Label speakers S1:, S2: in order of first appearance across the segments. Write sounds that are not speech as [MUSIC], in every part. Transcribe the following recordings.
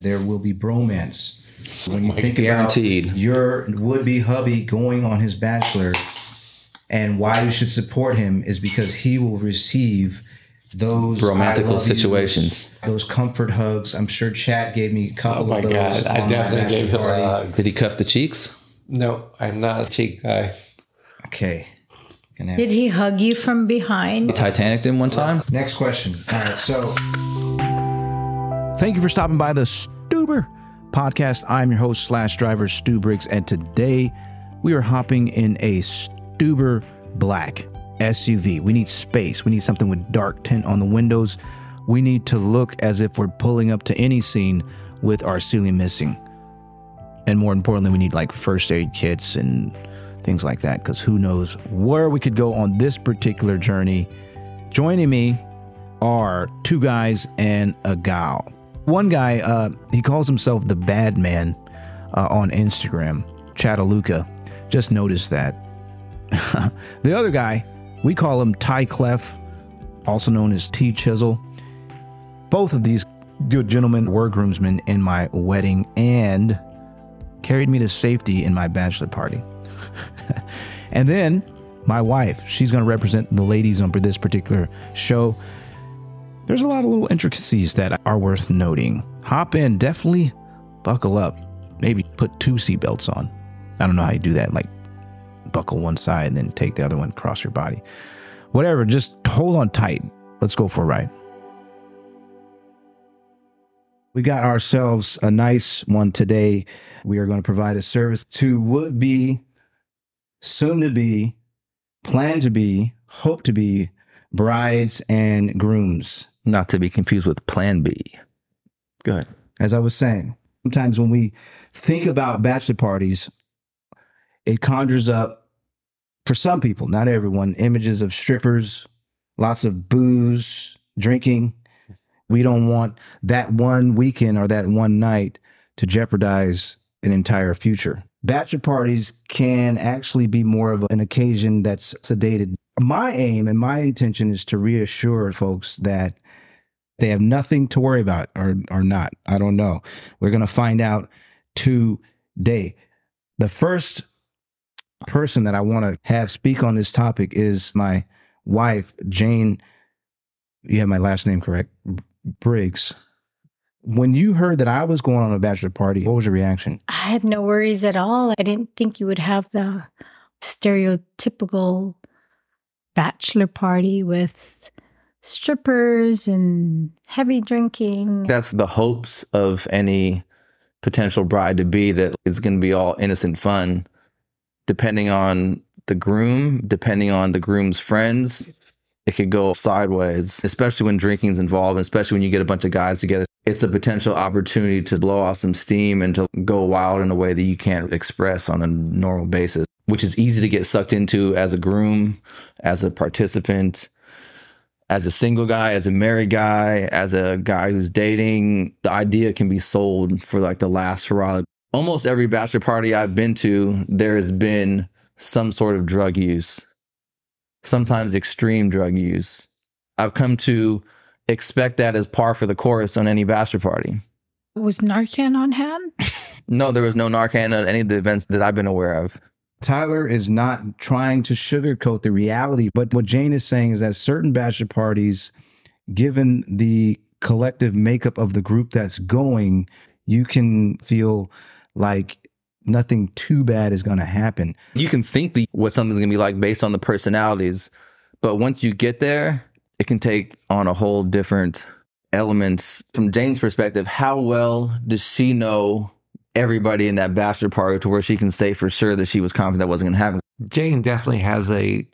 S1: there will be bromance. When you think
S2: Guaranteed.
S1: about your would-be hubby going on his bachelor, and why you should support him is because he will receive those
S2: Romantical
S1: I love yous,
S2: situations.
S1: those comfort hugs. I'm sure Chat gave me a couple
S3: Oh my
S1: of those.
S3: God, I
S1: on my
S3: definitely gave
S1: bachelor
S3: him a
S1: party.
S3: hug.
S2: Did he cuff the cheeks?
S3: No, I'm not a cheek guy.
S1: Okay.
S4: Did he hug you from behind?
S2: Titanic him one time?
S1: Next question. All right, so
S5: Thank you for stopping by the Stuber podcast. I'm your host slash driver Stu Briggs, and today we are hopping in a Stuber Black SUV. We need space. We need something with dark tint on the windows. We need to look as if we're pulling up to any scene with our ceiling missing. And more importantly, we need like first aid kits and things like that because who knows where we could go on this particular journey. Joining me are two guys and a gal. One guy, uh, he calls himself the Bad Man uh, on Instagram, Chattanooga. Just noticed that. [LAUGHS] the other guy, we call him Ty Clef, also known as T Chisel. Both of these good gentlemen were groomsmen in my wedding and carried me to safety in my bachelor party. [LAUGHS] and then my wife, she's going to represent the ladies on this particular show. There's a lot of little intricacies that are worth noting. Hop in, definitely buckle up. Maybe put two seatbelts on. I don't know how you do that, like buckle one side and then take the other one across your body. Whatever, just hold on tight. Let's go for a ride. We got ourselves a nice one today. We are going to provide a service to would be, soon to be, plan to be, hope to be brides and grooms.
S2: Not to be confused with Plan B. Good.
S1: As I was saying, sometimes when we think about bachelor parties, it conjures up, for some people, not everyone, images of strippers, lots of booze, drinking. We don't want that one weekend or that one night to jeopardize an entire future. Bachelor parties can actually be more of an occasion that's sedated. My aim and my intention is to reassure folks that they have nothing to worry about or or not. I don't know. We're going to find out today. The first person that I want to have speak on this topic is my wife, Jane. You have my last name correct, Briggs. When you heard that I was going on a bachelor party, what was your reaction?
S4: I had no worries at all. I didn't think you would have the stereotypical bachelor party with strippers and heavy drinking.
S2: That's the hopes of any potential bride to be that it's going to be all innocent fun. Depending on the groom, depending on the groom's friends, it could go sideways, especially when drinking's involved, especially when you get a bunch of guys together. It's a potential opportunity to blow off some steam and to go wild in a way that you can't express on a normal basis, which is easy to get sucked into as a groom, as a participant, as a single guy, as a married guy, as a guy who's dating. The idea can be sold for like the last hurrah. Almost every bachelor party I've been to, there has been some sort of drug use sometimes extreme drug use. I've come to expect that as par for the course on any bachelor party.
S4: Was Narcan on hand? [LAUGHS]
S2: No, there was no Narcan at any of the events that I've been aware of.
S1: Tyler is not trying to sugarcoat the reality, but what Jane is saying is that certain bachelor parties, given the collective makeup of the group that's going, you can feel like nothing too bad is going to happen.
S2: You can think the, what something's going to be like based on the personalities, but once you get there, it can take on a whole different elements. From Jane's perspective, how well does she know everybody in that bachelor party to where she can say for sure that she was confident that wasn't going to happen?
S3: Jane definitely has a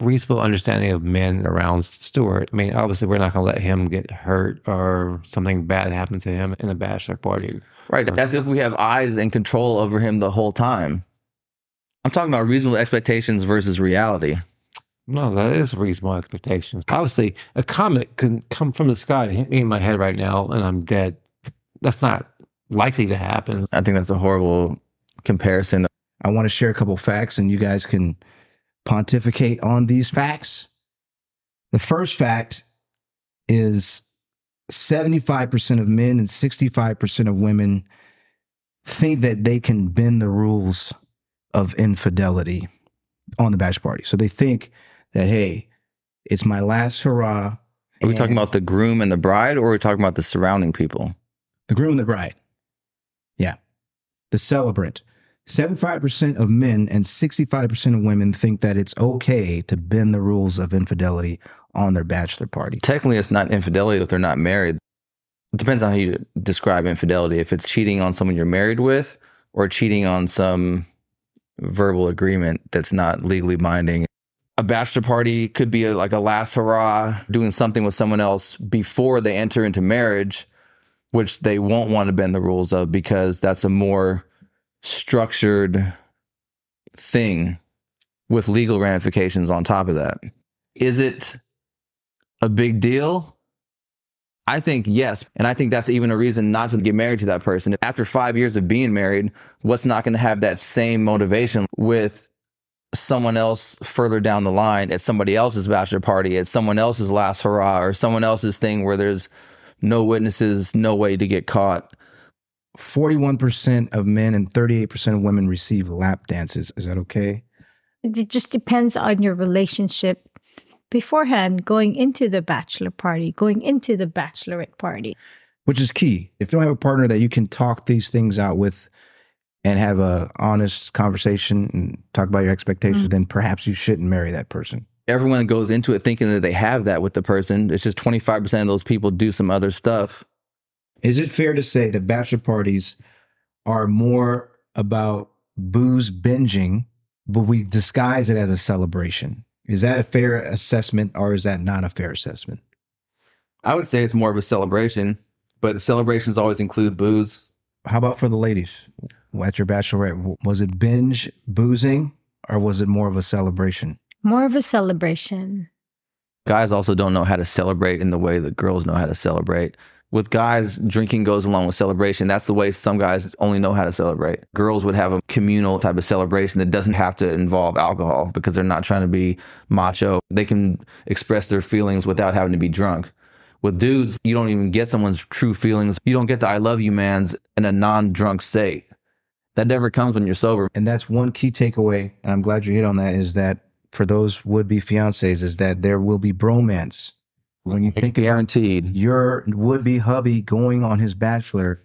S3: reasonable understanding of men around Stuart. I mean, obviously, we're not going to let him get hurt or something bad happen to him in a bachelor party.
S2: Right. That's if we have eyes and control over him the whole time. I'm talking about reasonable expectations versus reality.
S3: No, that is reasonable expectations. Obviously, a comet can come from the sky hit me in my head right now, and I'm dead. That's not likely to happen.
S2: I think that's a horrible comparison.
S1: I want to share a couple facts and you guys can pontificate on these facts. The first fact is 75% of men and 65% of women think that they can bend the rules of infidelity on the bachelor party. So they think that, hey, it's my last hurrah.
S2: Are we talking about the groom and the bride, or are we talking about the surrounding people?
S1: the groom and the bride? Yeah. The celebrant. 75% of men and 65% of women think that it's okay to bend the rules of infidelity on their bachelor party.
S2: Technically, it's not infidelity if they're not married. It depends on how you describe infidelity. If it's cheating on someone you're married with, or cheating on some verbal agreement that's not legally binding. A bachelor party could be a, like a last hurrah, doing something with someone else before they enter into marriage, which they won't want to bend the rules of because that's a more structured thing with legal ramifications on top of that. Is it a big deal? I think yes. And I think that's even a reason not to get married to that person. After five years of being married, what's not going to have that same motivation with someone else further down the line at somebody else's bachelor party, at someone else's last hurrah, or someone else's thing where there's no witnesses, no way to get caught?
S1: 41% of men and 38% of women receive lap dances. Is that okay?
S4: It just depends on your relationship beforehand, going into the bachelor party, going into the bachelorette party.
S1: Which is key. If you don't have a partner that you can talk these things out with and have a honest conversation and talk about your expectations,
S4: Mm.
S1: then perhaps you shouldn't marry that person.
S2: Everyone goes into it thinking that they have that with the person. It's just 25% of those people do some other stuff.
S1: Is it fair to say that bachelor parties are more about booze binging, but we disguise it as a celebration? Is that a fair assessment or is that not a fair assessment?
S2: I would say it's more of a celebration, but the celebrations always include booze.
S1: How about for the ladies at your bachelorette? Was it binge boozing or was it more of a celebration?
S4: More of a celebration.
S2: Guys also don't know how to celebrate in the way that girls know how to celebrate. With guys, drinking goes along with celebration. That's the way some guys only know how to celebrate. Girls would have a communal type of celebration that doesn't have to involve alcohol because they're not trying to be macho. They can express their feelings without having to be drunk. With dudes, you don't even get someone's true feelings. You don't get the I love you man's in a non drunk state. That never comes when you're sober.
S1: And that's one key takeaway. And I'm glad you hit on that is that for those would be fiancés, is that there will be bromance. When you think about
S2: Guaranteed.
S1: your would be hubby going on his bachelor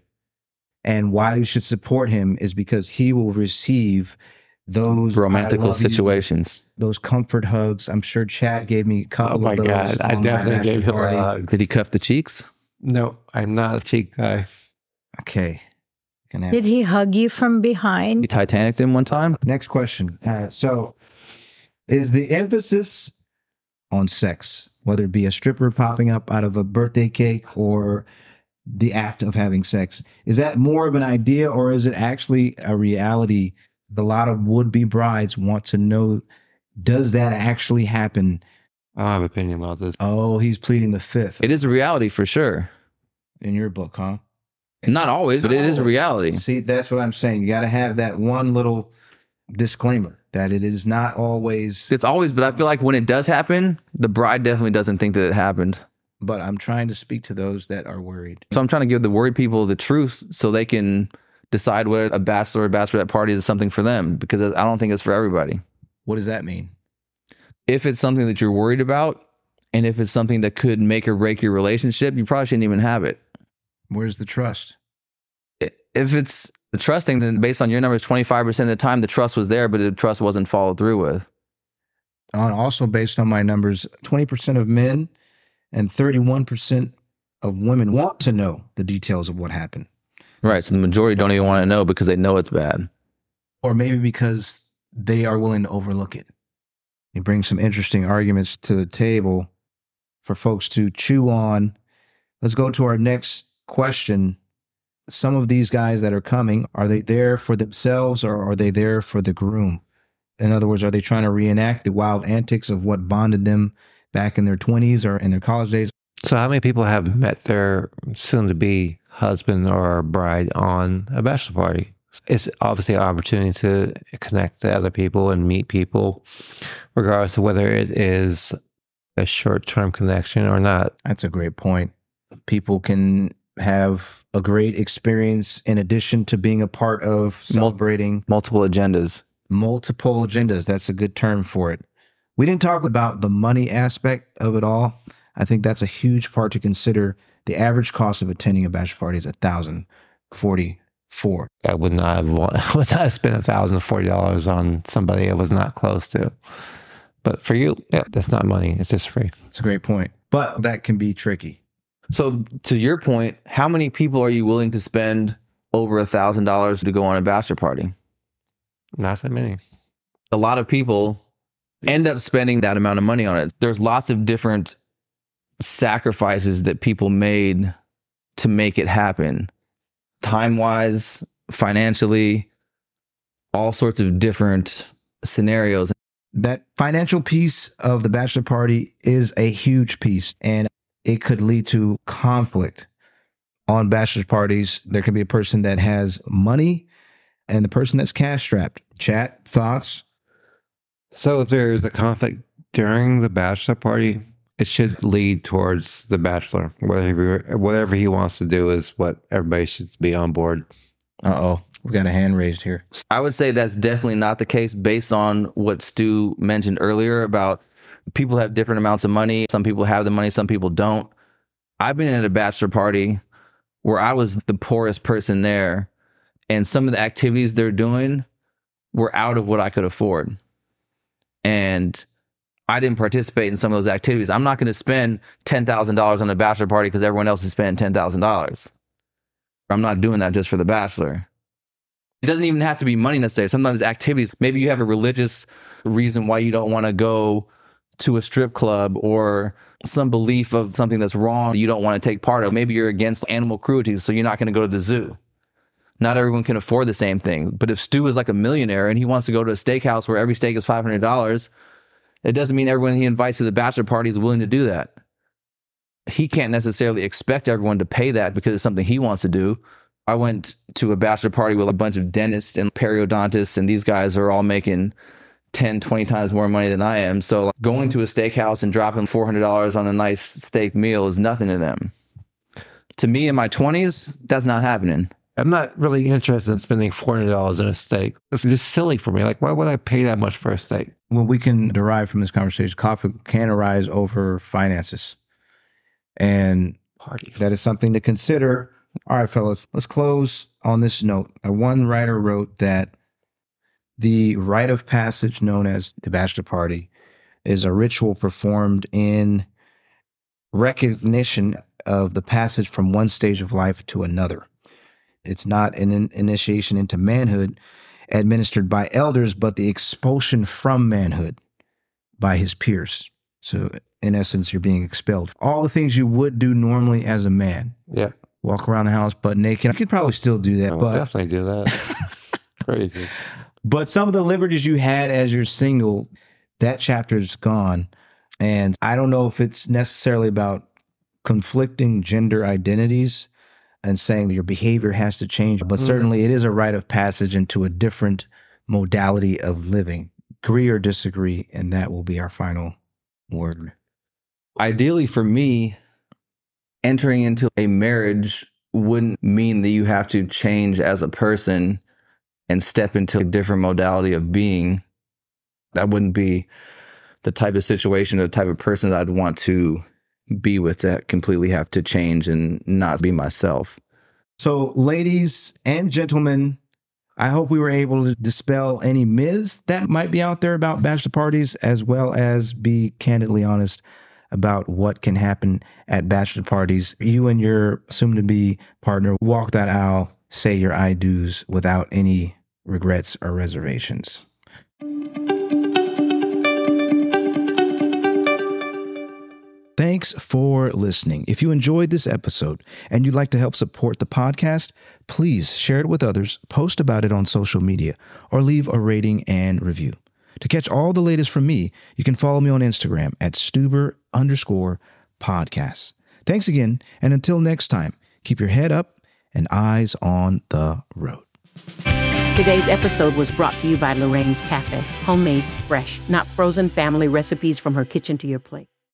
S1: and why you should support him is because he will receive those I
S2: Romantical
S1: love you,
S2: situations.
S1: those comfort hugs. I'm sure Chat gave me a couple
S3: Oh my
S1: of those.
S3: God. I
S1: on
S3: definitely gave him a hug.
S2: Did he cuff the cheeks?
S3: No, I'm not a cheek guy.
S1: Okay. Gonna
S4: Did he hug you from
S2: He
S4: behind?
S2: Titanic him one time?
S1: Next question. Uh, so, is the emphasis on sex, whether it be a stripper popping up out of a birthday cake or the act of having sex, is that more of an idea or is it actually a reality? A lot of would be brides want to know does that actually happen?
S3: I don't have an opinion about this.
S1: Oh, he's pleading the fifth
S2: It is a reality for sure.
S1: in your book, huh?
S2: Not always, but it is a reality.
S1: See, that's what I'm saying. You got to have that one little disclaimer that it is not always
S2: It's always, but I feel like when it does happen, the bride definitely doesn't think that it happened.
S1: but I'm trying to speak to those that are worried.
S2: So I'm trying to give the worried people the truth so they can decide whether a bachelor or bachelorette party is something for them because I don't think it's for everybody.
S1: What does that mean?
S2: If it's something that you're worried about and if it's something that could make or break your relationship, you probably shouldn't even have it.
S1: Where's the trust?
S2: If it's the trust thing, then based on your numbers, 25% of the time the trust was there, but the trust wasn't followed through with.
S1: On also based on my numbers, 20% of men and 31% of women want to know the details of what happened.
S2: Right. So the majority don't even want to know because they know it's bad.
S1: Or maybe because they are willing to overlook it. You bring some interesting arguments to the table for folks to chew on. Let's go to our next question. Some of these guys that are coming, are they there for themselves or are they there for the groom? In other words, are they trying to reenact the wild antics of what bonded them back in their 20s or in their college days?
S3: So, how many people have met their soon to be husband or bride on a bachelor party? It's obviously an opportunity to connect to other people and meet people, regardless of whether it is a short term connection or not.
S1: That's a great point. People can have a great experience in addition to being a part of celebrating
S2: Multiple agendas.
S1: multiple agendas. That's a good term for it. We didn't talk about the money aspect of it all. I think that's a huge part to consider. The average cost of attending a bachelor party is a thousand forty-four.
S3: I would not have want, [LAUGHS] would not have spent a thousand forty dollars on somebody I was not close to. But for you, yeah, that's not money. It's just free.
S1: It's a great point, but that can be tricky.
S2: So to your point, how many people are you willing to spend over a thousand dollars to go on a bachelor party?
S3: Not that many.
S2: A lot of people end up spending that amount of money on it. There's lots of different sacrifices that people made to make it happen. Time wise, financially, all sorts of different scenarios.
S1: That financial piece of the bachelor party is a huge piece, and it could lead to conflict on bachelor parties. There could be a person that has money and the person that's cash strapped. Chat, thoughts?
S3: So if there's a conflict during the bachelor party, it should lead towards the bachelor. Whatever whatever he wants to do is what everybody should be on board.
S1: Uh oh, we got a hand raised here.
S2: I would say that's definitely not the case based on what Stu mentioned earlier about people have different amounts of money. Some people have the money, some people don't. I've been at a bachelor party where I was the poorest person there, and some of the activities they're doing were out of what I could afford. And I didn't participate in some of those activities. I'm not going to spend $10,000 on a bachelor party because everyone else is spending $10,000. I'm not doing that just for the bachelor. It doesn't even have to be money necessarily. Sometimes activities, maybe you have a religious reason why you don't want to go to a strip club or some belief of something that's wrong you don't want to take part of. Maybe you're against animal cruelty, so you're not going to go to the zoo. Not everyone can afford the same thing. But if Stu is like a millionaire and he wants to go to a steakhouse where every steak is $500, it doesn't mean everyone he invites to the bachelor party is willing to do that. He can't necessarily expect everyone to pay that because it's something he wants to do. I went to a bachelor party with a bunch of dentists and periodontists, and these guys are all making 10, 20 times more money than I am. So going to a steakhouse and dropping $400 on a nice steak meal is nothing to them. To me in my 20s, that's not happening.
S3: I'm not really interested in spending four hundred dollars on a steak. It's just silly for me. Like, why would I pay that much for a steak?
S1: What we can derive from this conversation, conflict can arise over finances. And
S3: Party.
S1: that is something to consider. All right, fellas, let's close on this note. One writer wrote that the rite of passage known as the bachelor party is a ritual performed in recognition of the passage from one stage of life to another. It's not an in- initiation into manhood administered by elders, but the expulsion from manhood by his peers. So, in essence, you're being expelled. All the things you would do normally as a man
S3: Yeah,
S1: walk around the house butt naked. You could probably still do that,
S3: I
S1: but
S3: definitely do that. [LAUGHS] Crazy.
S1: But some of the liberties you had as you're single, that chapter's gone. And I don't know if it's necessarily about conflicting gender identities and saying your behavior has to change, but
S3: Mhm.
S1: certainly it is a rite of passage into a different modality of living. Agree or disagree, and that will be our final word.
S2: Ideally, for me, entering into a marriage wouldn't mean that you have to change as a person and step into a different modality of being. That wouldn't be the type of situation or the type of person that I'd want to be with that completely have to change and not be myself.
S1: So, ladies and gentlemen, I hope we were able to dispel any myths that might be out there about bachelor parties, as well as be candidly honest about what can happen at bachelor parties. You and your soon to be partner walk that aisle, say your I do's without any regrets or reservations. Thanks for listening. If you enjoyed this episode and you'd like to help support the podcast, please share it with others, post about it on social media, or leave a rating and review. To catch all the latest from me, you can follow me on Instagram at Stuber underscore podcasts. Thanks again, and until next time, keep your head up and eyes on the road.
S6: Today's episode was brought to you by Lorraine's Cafe. Homemade, fresh, not frozen family recipes from her kitchen to your plate.